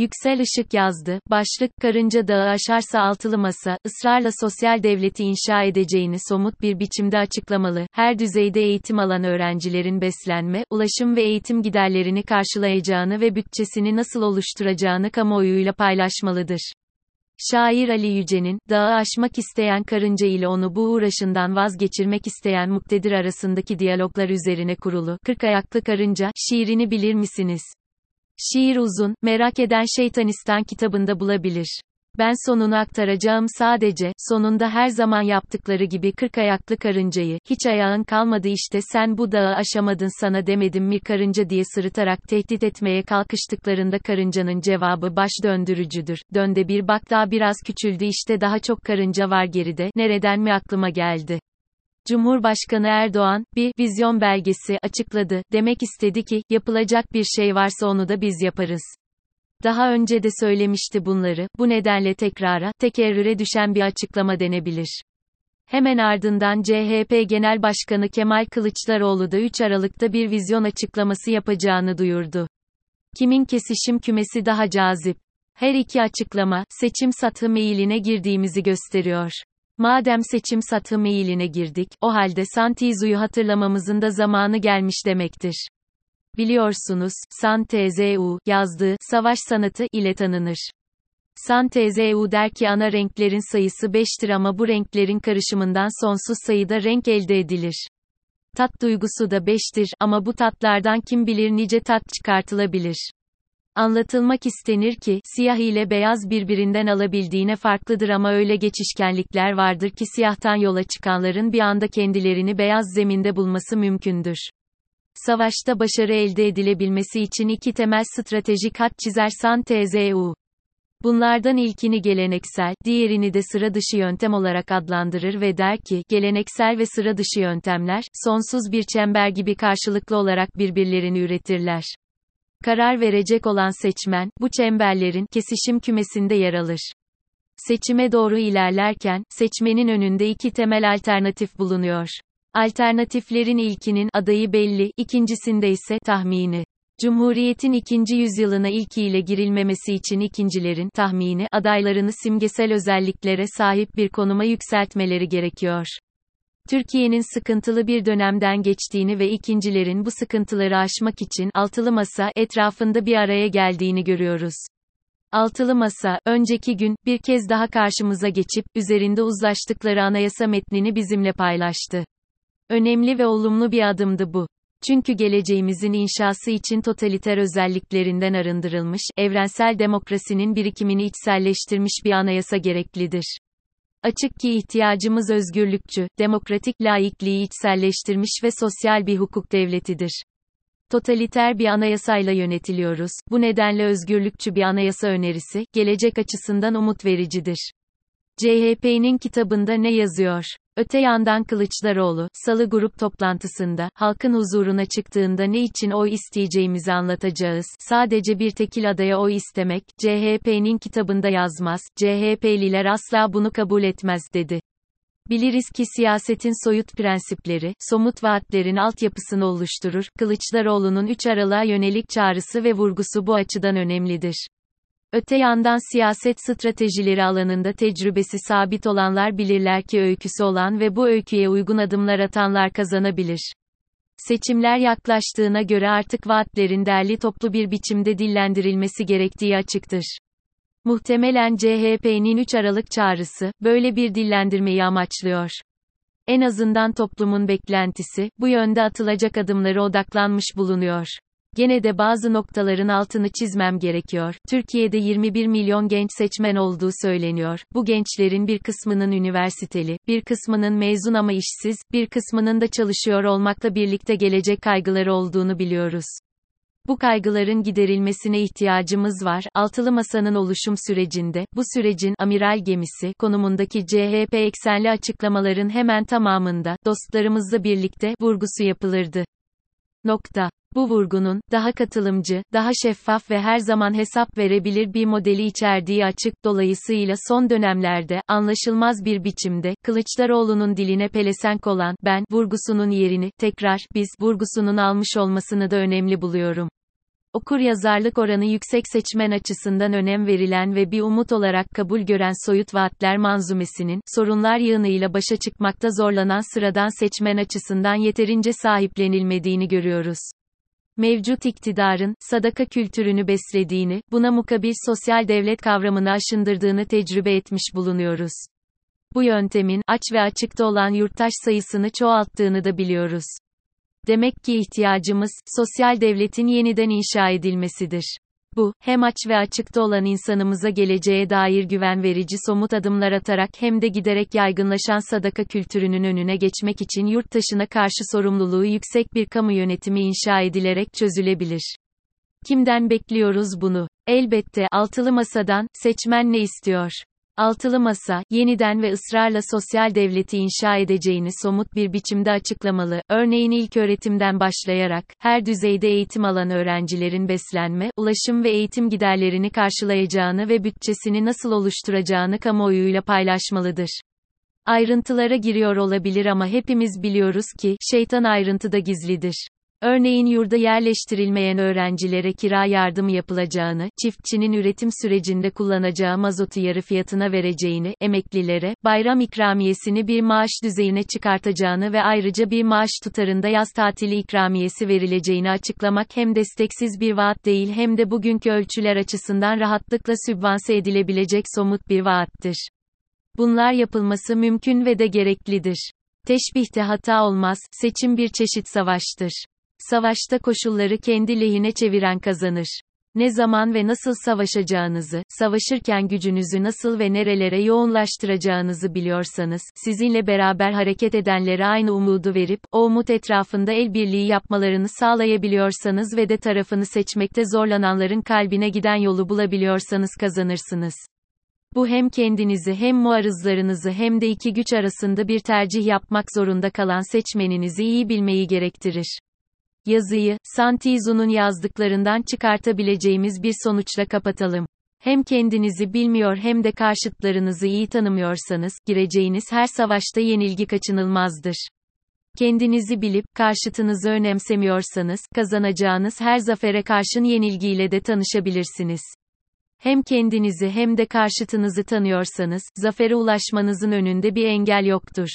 Yüksel Işık yazdı. Başlık, Karınca Dağı aşarsa altılı masa, ısrarla sosyal devleti inşa edeceğini somut bir biçimde açıklamalı. Her düzeyde eğitim alan öğrencilerin beslenme, ulaşım ve eğitim giderlerini karşılayacağını ve bütçesini nasıl oluşturacağını kamuoyuyla paylaşmalıdır. Şair Ali Yüce'nin, dağı aşmak isteyen karınca ile onu bu uğraşından vazgeçirmek isteyen muktedir arasındaki diyaloglar üzerine kurulu, Kırk Ayaklı Karınca, şiirini bilir misiniz? Şiir uzun, merak eden Şeytanistan kitabında bulabilir. Ben sonunu aktaracağım sadece, sonunda her zaman yaptıkları gibi kırk ayaklı karıncayı, hiç ayağın kalmadı işte sen bu dağı aşamadın sana demedim mi karınca diye sırıtarak tehdit etmeye kalkıştıklarında karıncanın cevabı baş döndürücüdür. Dönde bir bak daha biraz küçüldü işte daha çok karınca var geride, nereden mi aklıma geldi. Cumhurbaşkanı Erdoğan, bir vizyon belgesi açıkladı. Demek istedi ki, yapılacak bir şey varsa onu da biz yaparız. Daha önce de söylemişti bunları, bu nedenle tekrara, tekerrüre düşen bir açıklama denebilir. Hemen ardından CHP Genel Başkanı Kemal Kılıçdaroğlu da 3 Aralık'ta bir vizyon açıklaması yapacağını duyurdu. Kimin kesişim kümesi daha cazip? Her iki açıklama, seçim satı meyiline girdiğimizi gösteriyor. Madem seçim satı meyiline girdik, o halde Santizu'yu hatırlamamızın da zamanı gelmiş demektir. Biliyorsunuz, Santzu, yazdığı, savaş sanatı, ile tanınır. Santzu der ki ana renklerin sayısı 5'tir ama bu renklerin karışımından sonsuz sayıda renk elde edilir. Tat duygusu da 5'tir ama bu tatlardan kim bilir nice tat çıkartılabilir. Anlatılmak istenir ki, siyah ile beyaz birbirinden alabildiğine farklıdır ama öyle geçişkenlikler vardır ki siyahtan yola çıkanların bir anda kendilerini beyaz zeminde bulması mümkündür. Savaşta başarı elde edilebilmesi için iki temel stratejik hat çizer TZU. Bunlardan ilkini geleneksel, diğerini de sıra dışı yöntem olarak adlandırır ve der ki, geleneksel ve sıra dışı yöntemler, sonsuz bir çember gibi karşılıklı olarak birbirlerini üretirler. Karar verecek olan seçmen, bu çemberlerin kesişim kümesinde yer alır. Seçime doğru ilerlerken, seçmenin önünde iki temel alternatif bulunuyor. Alternatiflerin ilkinin adayı belli, ikincisinde ise tahmini. Cumhuriyetin ikinci yüzyılına ilkiyle girilmemesi için ikincilerin tahmini adaylarını simgesel özelliklere sahip bir konuma yükseltmeleri gerekiyor. Türkiye'nin sıkıntılı bir dönemden geçtiğini ve ikincilerin bu sıkıntıları aşmak için altılı masa etrafında bir araya geldiğini görüyoruz. Altılı masa, önceki gün, bir kez daha karşımıza geçip, üzerinde uzlaştıkları anayasa metnini bizimle paylaştı. Önemli ve olumlu bir adımdı bu. Çünkü geleceğimizin inşası için totaliter özelliklerinden arındırılmış, evrensel demokrasinin birikimini içselleştirmiş bir anayasa gereklidir. Açık ki ihtiyacımız özgürlükçü, demokratik laikliği içselleştirmiş ve sosyal bir hukuk devletidir. Totaliter bir anayasayla yönetiliyoruz, bu nedenle özgürlükçü bir anayasa önerisi, gelecek açısından umut vericidir. CHP'nin kitabında ne yazıyor? Öte yandan Kılıçdaroğlu, Salı grup toplantısında, halkın huzuruna çıktığında ne için oy isteyeceğimizi anlatacağız. Sadece bir tekil adaya oy istemek, CHP'nin kitabında yazmaz, CHP'liler asla bunu kabul etmez, dedi. Biliriz ki siyasetin soyut prensipleri, somut vaatlerin altyapısını oluşturur. Kılıçdaroğlu'nun 3 Aralık'a yönelik çağrısı ve vurgusu bu açıdan önemlidir. Öte yandan siyaset stratejileri alanında tecrübesi sabit olanlar bilirler ki öyküsü olan ve bu öyküye uygun adımlar atanlar kazanabilir. Seçimler yaklaştığına göre artık vaatlerin derli toplu bir biçimde dillendirilmesi gerektiği açıktır. Muhtemelen CHP'nin 3 Aralık çağrısı, böyle bir dillendirmeyi amaçlıyor. En azından toplumun beklentisi, bu yönde atılacak adımları odaklanmış bulunuyor. Gene de bazı noktaların altını çizmem gerekiyor. Türkiye'de 21 milyon genç seçmen olduğu söyleniyor. Bu gençlerin bir kısmının üniversiteli, bir kısmının mezun ama işsiz, bir kısmının da çalışıyor olmakla birlikte gelecek kaygıları olduğunu biliyoruz. Bu kaygıların giderilmesine ihtiyacımız var. Altılı Masa'nın oluşum sürecinde, bu sürecin amiral gemisi konumundaki CHP eksenli açıklamaların hemen tamamında, dostlarımızla birlikte, vurgusu yapılırdı. Nokta. Bu vurgunun, daha katılımcı, daha şeffaf ve her zaman hesap verebilir bir modeli içerdiği açık, dolayısıyla son dönemlerde, anlaşılmaz bir biçimde, Kılıçdaroğlu'nun diline pelesenk olan, ben, vurgusunun yerini, tekrar, biz, vurgusunun almış olmasını da önemli buluyorum. Okur yazarlık oranı yüksek seçmen açısından önem verilen ve bir umut olarak kabul gören Soyut Vaatler manzumesinin, sorunlar yığınıyla başa çıkmakta zorlanan sıradan seçmen açısından yeterince sahiplenilmediğini görüyoruz mevcut iktidarın, sadaka kültürünü beslediğini, buna mukabil sosyal devlet kavramını aşındırdığını tecrübe etmiş bulunuyoruz. Bu yöntemin, aç ve açıkta olan yurttaş sayısını çoğalttığını da biliyoruz. Demek ki ihtiyacımız, sosyal devletin yeniden inşa edilmesidir. Bu, hem aç ve açıkta olan insanımıza geleceğe dair güven verici somut adımlar atarak hem de giderek yaygınlaşan sadaka kültürünün önüne geçmek için yurttaşına karşı sorumluluğu yüksek bir kamu yönetimi inşa edilerek çözülebilir. Kimden bekliyoruz bunu? Elbette, altılı masadan, seçmen ne istiyor? Altılı Masa, yeniden ve ısrarla sosyal devleti inşa edeceğini somut bir biçimde açıklamalı. Örneğin ilk öğretimden başlayarak, her düzeyde eğitim alan öğrencilerin beslenme, ulaşım ve eğitim giderlerini karşılayacağını ve bütçesini nasıl oluşturacağını kamuoyuyla paylaşmalıdır. Ayrıntılara giriyor olabilir ama hepimiz biliyoruz ki, şeytan ayrıntıda gizlidir. Örneğin yurda yerleştirilmeyen öğrencilere kira yardımı yapılacağını, çiftçinin üretim sürecinde kullanacağı mazotu yarı fiyatına vereceğini, emeklilere, bayram ikramiyesini bir maaş düzeyine çıkartacağını ve ayrıca bir maaş tutarında yaz tatili ikramiyesi verileceğini açıklamak hem desteksiz bir vaat değil hem de bugünkü ölçüler açısından rahatlıkla sübvanse edilebilecek somut bir vaattir. Bunlar yapılması mümkün ve de gereklidir. Teşbihte hata olmaz, seçim bir çeşit savaştır. Savaşta koşulları kendi lehine çeviren kazanır. Ne zaman ve nasıl savaşacağınızı, savaşırken gücünüzü nasıl ve nerelere yoğunlaştıracağınızı biliyorsanız, sizinle beraber hareket edenlere aynı umudu verip, o umut etrafında el birliği yapmalarını sağlayabiliyorsanız ve de tarafını seçmekte zorlananların kalbine giden yolu bulabiliyorsanız kazanırsınız. Bu hem kendinizi hem muarızlarınızı hem de iki güç arasında bir tercih yapmak zorunda kalan seçmeninizi iyi bilmeyi gerektirir. Yazıyı, Santizu'nun yazdıklarından çıkartabileceğimiz bir sonuçla kapatalım. Hem kendinizi bilmiyor hem de karşıtlarınızı iyi tanımıyorsanız, gireceğiniz her savaşta yenilgi kaçınılmazdır. Kendinizi bilip, karşıtınızı önemsemiyorsanız, kazanacağınız her zafere karşın yenilgiyle de tanışabilirsiniz. Hem kendinizi hem de karşıtınızı tanıyorsanız, zafere ulaşmanızın önünde bir engel yoktur.